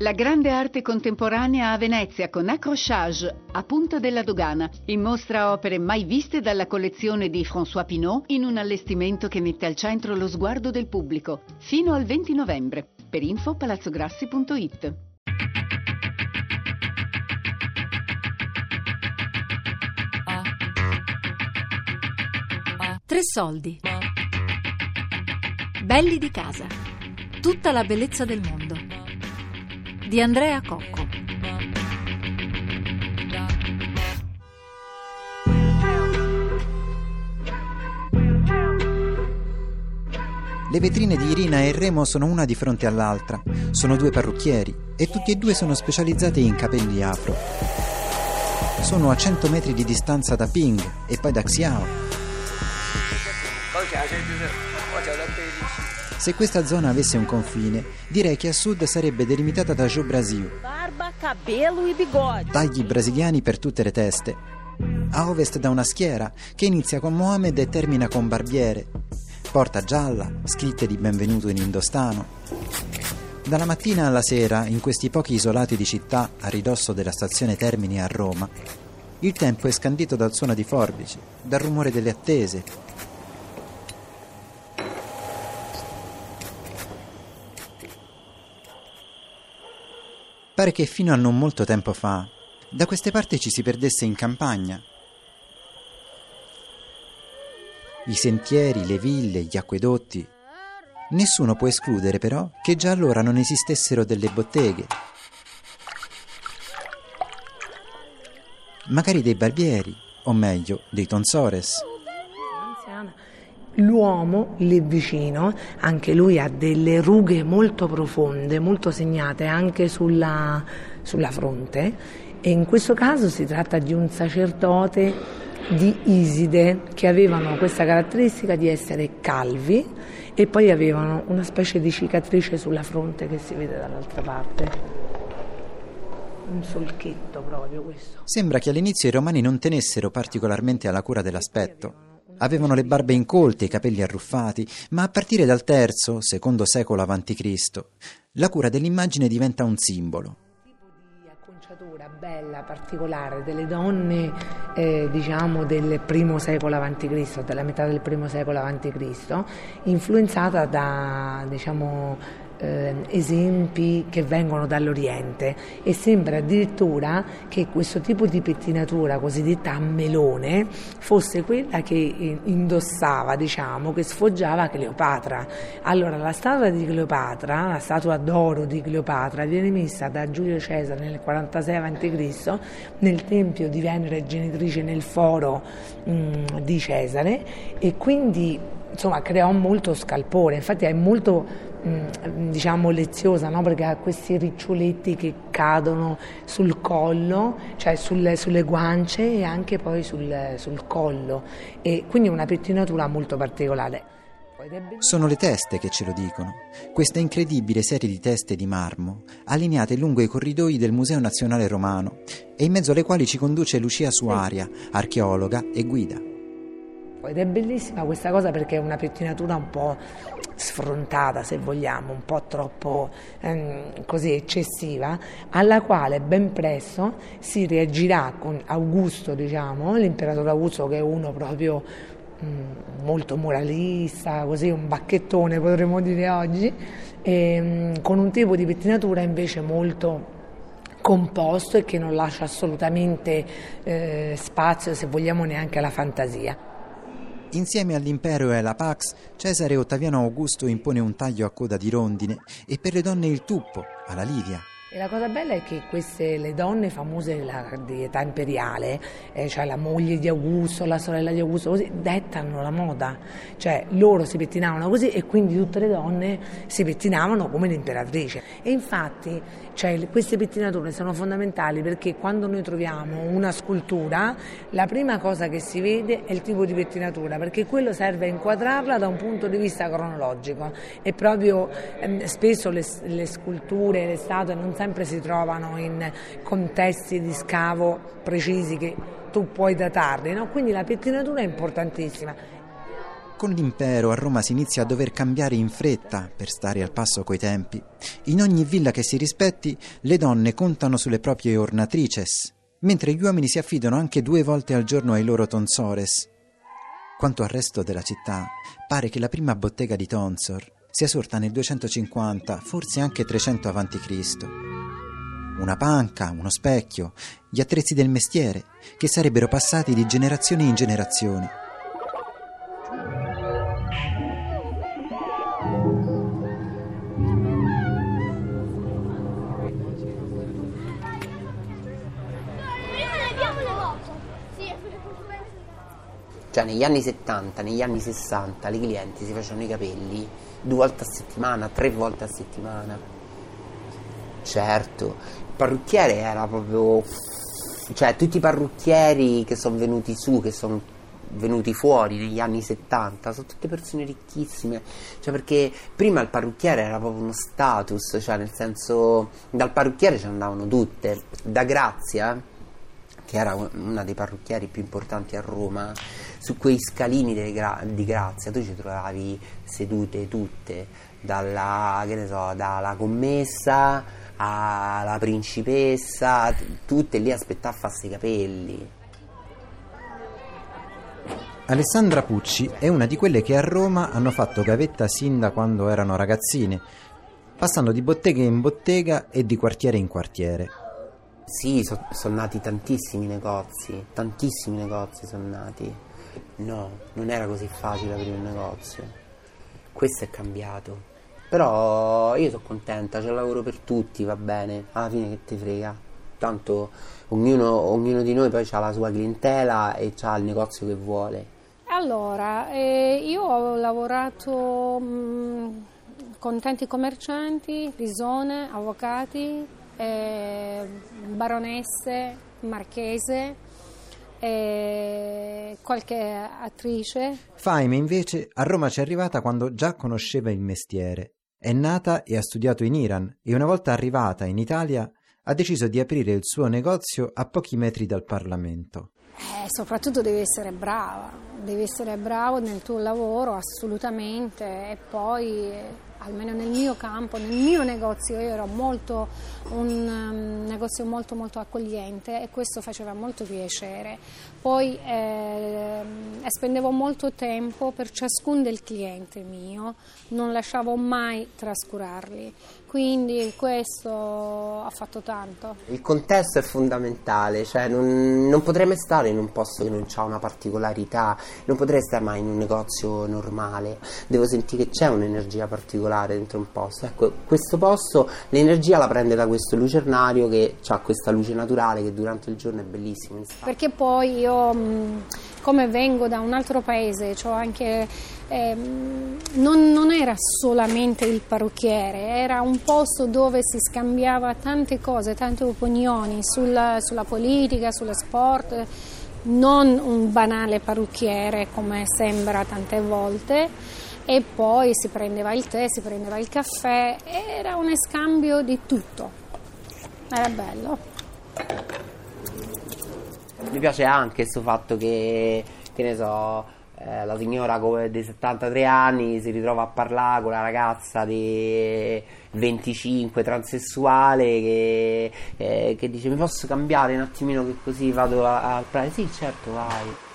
La grande arte contemporanea a Venezia con Accrochage, a Punta della Dogana, in mostra opere mai viste dalla collezione di François Pinault in un allestimento che mette al centro lo sguardo del pubblico, fino al 20 novembre. Per info palazzograssi.it. Tre soldi. Belli di casa. Tutta la bellezza del mondo di Andrea Cocco. Le vetrine di Irina e Remo sono una di fronte all'altra. Sono due parrucchieri e tutti e due sono specializzati in capelli afro. Sono a 100 metri di distanza da Ping e poi da Xiao. Se questa zona avesse un confine, direi che a sud sarebbe delimitata da Joe Brasil. Barba, cabelo e bigode. Tagli brasiliani per tutte le teste. A ovest da una schiera che inizia con Mohammed e termina con Barbiere. Porta gialla, scritte di benvenuto in indostano. Dalla mattina alla sera, in questi pochi isolati di città a ridosso della stazione Termini a Roma, il tempo è scandito dal suono di forbici, dal rumore delle attese, Pare che fino a non molto tempo fa da queste parti ci si perdesse in campagna. I sentieri, le ville, gli acquedotti. Nessuno può escludere però che già allora non esistessero delle botteghe. Magari dei barbieri, o meglio, dei tonsores. L'uomo lì vicino, anche lui ha delle rughe molto profonde, molto segnate anche sulla, sulla fronte e in questo caso si tratta di un sacerdote di Iside che avevano questa caratteristica di essere calvi e poi avevano una specie di cicatrice sulla fronte che si vede dall'altra parte. Un solchetto proprio questo. Sembra che all'inizio i romani non tenessero particolarmente alla cura dell'aspetto. Avevano le barbe incolte, i capelli arruffati, ma a partire dal terzo, secondo secolo a.C., la cura dell'immagine diventa un simbolo. di acconciatura bella, particolare delle donne, eh, diciamo, del primo secolo a.C., della metà del primo secolo a.C., influenzata da, diciamo, eh, esempi che vengono dall'Oriente e sembra addirittura che questo tipo di pettinatura cosiddetta a melone fosse quella che indossava, diciamo, che sfoggiava Cleopatra. Allora la statua di Cleopatra, la statua d'oro di Cleopatra viene messa da Giulio Cesare nel 46 a.C. nel tempio di Venere genitrice nel foro mh, di Cesare e quindi insomma creò molto scalpore, infatti è molto Mm, diciamo leziosa no? perché ha questi riccioletti che cadono sul collo, cioè sulle, sulle guance e anche poi sul, sul collo e quindi una pettinatura molto particolare. Sono le teste che ce lo dicono, questa incredibile serie di teste di marmo allineate lungo i corridoi del Museo Nazionale Romano e in mezzo alle quali ci conduce Lucia Suaria, archeologa e guida. Ed è bellissima questa cosa perché è una pettinatura un po' sfrontata, se vogliamo, un po' troppo ehm, così eccessiva, alla quale ben presto si reagirà con Augusto, diciamo, l'imperatore Augusto che è uno proprio mm, molto moralista, così un bacchettone potremmo dire oggi, e, ehm, con un tipo di pettinatura invece molto composto e che non lascia assolutamente eh, spazio, se vogliamo, neanche alla fantasia. Insieme all'impero e alla Pax, Cesare Ottaviano Augusto impone un taglio a coda di rondine e per le donne il tuppo, alla Livia. E la cosa bella è che queste, le donne famose della, di età imperiale, eh, cioè la moglie di Augusto, la sorella di Augusto, così, dettano la moda. Cioè loro si pettinavano così e quindi tutte le donne si pettinavano come l'imperatrice. E infatti cioè, queste pettinature sono fondamentali perché quando noi troviamo una scultura, la prima cosa che si vede è il tipo di pettinatura, perché quello serve a inquadrarla da un punto di vista cronologico. E proprio ehm, spesso le, le sculture, le statue non sempre si trovano in contesti di scavo precisi che tu puoi datarli, no? quindi la pettinatura è importantissima. Con l'impero a Roma si inizia a dover cambiare in fretta per stare al passo coi tempi. In ogni villa che si rispetti, le donne contano sulle proprie ornatrices, mentre gli uomini si affidano anche due volte al giorno ai loro tonsores. Quanto al resto della città, pare che la prima bottega di Tonsor sia sorta nel 250, forse anche 300 a.C. Una panca, uno specchio, gli attrezzi del mestiere, che sarebbero passati di generazione in generazione. Cioè negli anni 70, negli anni 60 le clienti si facevano i capelli due volte a settimana, tre volte a settimana. Certo, il parrucchiere era proprio... Cioè tutti i parrucchieri che sono venuti su, che sono venuti fuori negli anni 70 sono tutte persone ricchissime. Cioè perché prima il parrucchiere era proprio uno status cioè nel senso dal parrucchiere ci andavano tutte da Grazia che era una dei parrucchieri più importanti a Roma su quei scalini gra- di Grazia tu ci trovavi sedute tutte, dalla, so, dalla commessa alla principessa, tutte lì aspettare a farsi i capelli. Alessandra Pucci è una di quelle che a Roma hanno fatto gavetta sin da quando erano ragazzine, passando di bottega in bottega e di quartiere in quartiere. Sì, sono so nati tantissimi negozi, tantissimi negozi sono nati. No, non era così facile aprire un negozio. Questo è cambiato. Però io sono contenta, c'è lavoro per tutti, va bene. Alla fine che ti frega. Tanto ognuno, ognuno di noi poi ha la sua clientela e ha il negozio che vuole. Allora, eh, io ho lavorato mh, con tanti commercianti, risone, avvocati, eh, baronesse, marchese, e qualche attrice. Faime invece a Roma ci è arrivata quando già conosceva il mestiere. È nata e ha studiato in Iran e una volta arrivata in Italia ha deciso di aprire il suo negozio a pochi metri dal Parlamento. Eh, soprattutto devi essere brava, devi essere bravo nel tuo lavoro assolutamente e poi almeno nel mio campo, nel mio negozio, io ero molto, un um, negozio molto molto accogliente e questo faceva molto piacere. Poi eh, spendevo molto tempo per ciascun del cliente mio, non lasciavo mai trascurarli, quindi questo ha fatto tanto. Il contesto è fondamentale, cioè non, non potrei mai stare in un posto che non ha una particolarità, non potrei stare mai in un negozio normale, devo sentire che c'è un'energia particolare dentro un posto. Ecco, questo posto l'energia la prende da questo lucernario che ha questa luce naturale che durante il giorno è bellissimo. Perché poi io come vengo da un altro paese, anche, eh, non, non, era solamente il parrucchiere, era un posto dove si scambiava tante cose, tante opinioni sulla, sulla politica, sullo sport, non un banale parrucchiere come sembra tante volte e poi si prendeva il tè, si prendeva il caffè, era un scambio di tutto, era bello mi piace anche questo fatto che, che ne so, eh, la signora dei 73 anni si ritrova a parlare con la ragazza di 25 transessuale che, eh, che dice mi posso cambiare un attimino che così vado al prato? Sì, certo, vai.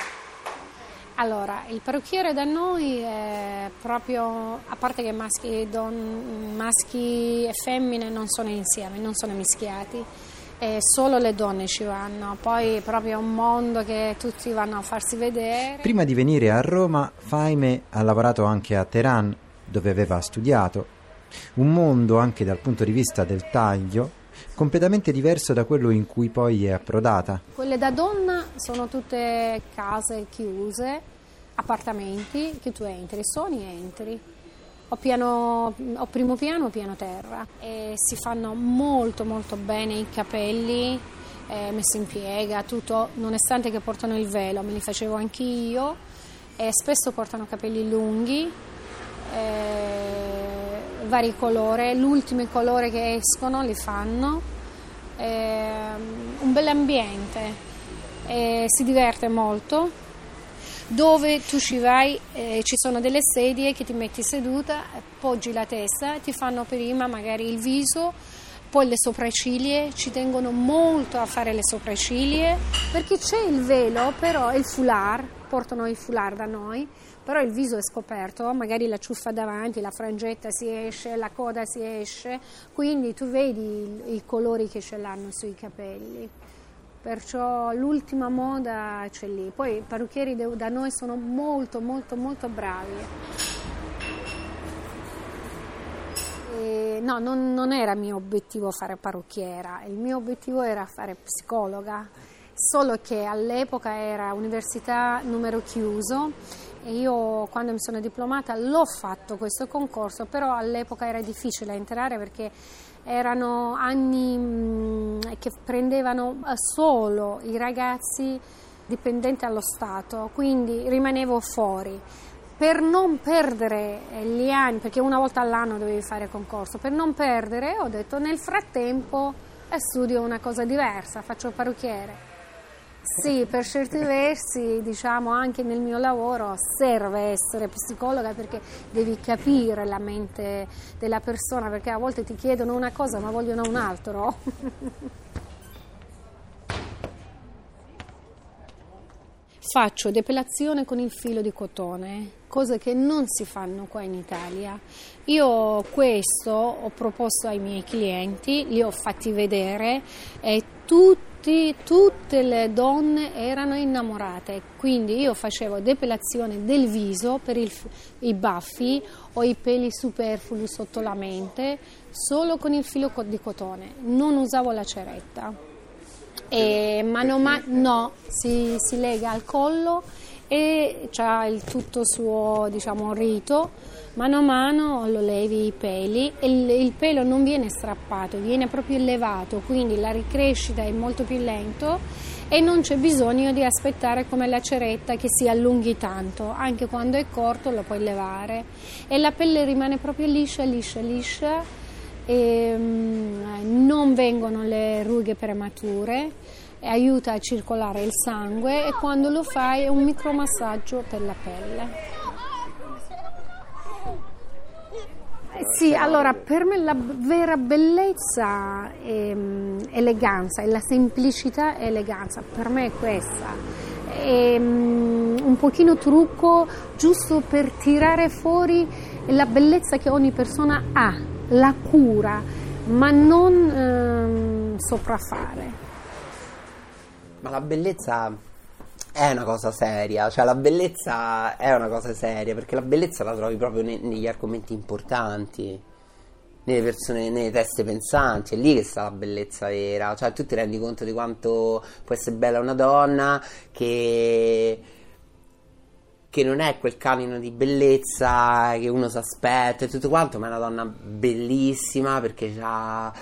Allora, il parrucchiere da noi è proprio, a parte che maschi, don, maschi e femmine non sono insieme, non sono mischiati, e solo le donne ci vanno, poi proprio è un mondo che tutti vanno a farsi vedere. Prima di venire a Roma, Faime ha lavorato anche a Teheran, dove aveva studiato. Un mondo anche dal punto di vista del taglio completamente diverso da quello in cui poi è approdata. Quelle da donna sono tutte case chiuse, appartamenti che tu entri, suoni e entri o, piano, o primo piano o piano terra. E si fanno molto molto bene i capelli eh, messi in piega, tutto, nonostante che portano il velo, me li facevo anch'io. E spesso portano capelli lunghi, eh, vari colori, l'ultimo colore che escono li fanno, eh, un bel ambiente, si diverte molto dove tu ci vai, eh, ci sono delle sedie che ti metti seduta, poggi la testa, ti fanno prima magari il viso, poi le sopracciglia, ci tengono molto a fare le sopracciglia perché c'è il velo, però il foulard, portano il foulard da noi, però il viso è scoperto, magari la ciuffa davanti, la frangetta si esce, la coda si esce, quindi tu vedi i, colori che ce l'hanno sui capelli. Perciò l'ultima moda c'è lì. Poi i parrucchieri da noi sono molto molto molto bravi. E no, non, non era mio obiettivo fare parrucchiera, il mio obiettivo era fare psicologa, solo che all'epoca era università numero chiuso e io quando mi sono diplomata l'ho fatto questo concorso, però all'epoca era difficile entrare perché erano anni mm, che prendevano eh, solo i ragazzi dipendenti allo Stato, quindi rimanevo fuori. Per non perdere eh, gli anni, perché una volta all'anno dovevi fare concorso, per non perdere ho detto nel frattempo eh, studio una cosa diversa, faccio parrucchiere. Sì, per certi versi, diciamo anche nel mio lavoro serve essere psicologa perché devi capire la mente della persona perché a volte ti chiedono una cosa ma vogliono un altro. Faccio depilazione con il filo di cotone, cose che non si fanno qua in Italia. Io questo ho proposto ai miei clienti, li ho fatti vedere e tutti tutte le donne erano innamorate, quindi io facevo depilazione del viso per il, i baffi o i peli superflui sotto la mente solo con il filo di cotone, non usavo la ceretta. E mano a mano no, si, si lega al collo e ha il tutto suo diciamo, rito. Mano a mano lo levi i peli e il, il, pelo non viene strappato, viene proprio elevato, quindi la ricrescita è molto più lento e non c'è bisogno di aspettare come la ceretta che si allunghi tanto, anche quando è corto lo puoi levare e la pelle rimane proprio liscia, liscia, liscia. E um, non vengono le rughe premature aiuta a circolare il sangue e quando lo fai è un micromassaggio per la pelle. Sì, allora per me la vera bellezza è um, eleganza, è la semplicità e eleganza, per me è questa. È um, un pochino trucco giusto per tirare fuori la bellezza che ogni persona ha, la cura, ma non um, sopraffare. Ma la bellezza è una cosa seria, cioè la bellezza è una cosa seria, perché la bellezza la trovi proprio ne- negli argomenti importanti, nelle persone, nelle teste pensanti, è lì che sta la bellezza vera, cioè tu ti rendi conto di quanto può essere bella una donna che che non è quel canino di bellezza che uno si aspetta e tutto quanto, ma è una donna bellissima perché ha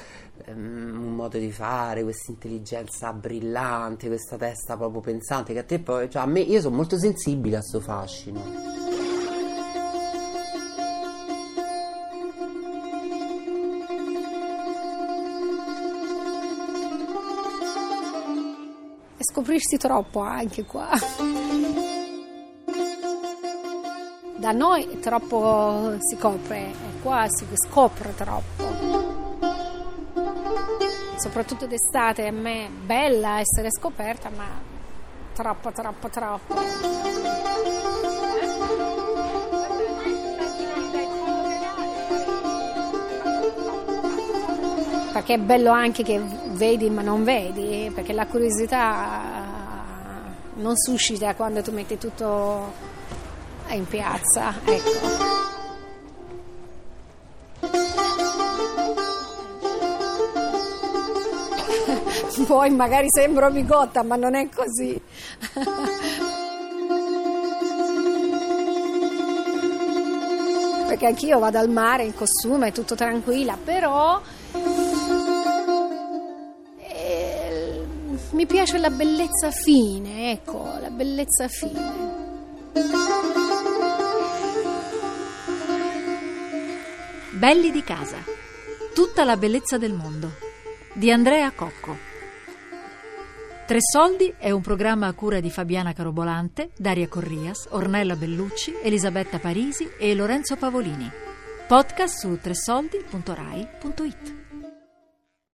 um, un modo di fare, questa intelligenza brillante, questa testa proprio pensante che a te poi, cioè a me io sono molto sensibile a questo fascino. E scoprirsi troppo anche qua. Da noi troppo si copre, qua si scopre troppo soprattutto d'estate a me bella essere scoperta, ma troppo, troppo, troppo. Perché è bello anche che vedi ma non vedi, perché la curiosità non suscita quando tu metti tutto in piazza. Ecco. Poi magari sembro bigotta, ma non è così. Perché anch'io vado al mare in costume, tutto tranquilla, però eh, mi piace la bellezza fine, ecco, la bellezza fine. Belli di casa. Tutta la bellezza del mondo. Di Andrea Cocco. Tre Soldi è un programma a cura di Fabiana Carobolante, Daria Corrias, Ornella Bellucci, Elisabetta Parisi e Lorenzo Pavolini. Podcast su tresoldi.rai.it.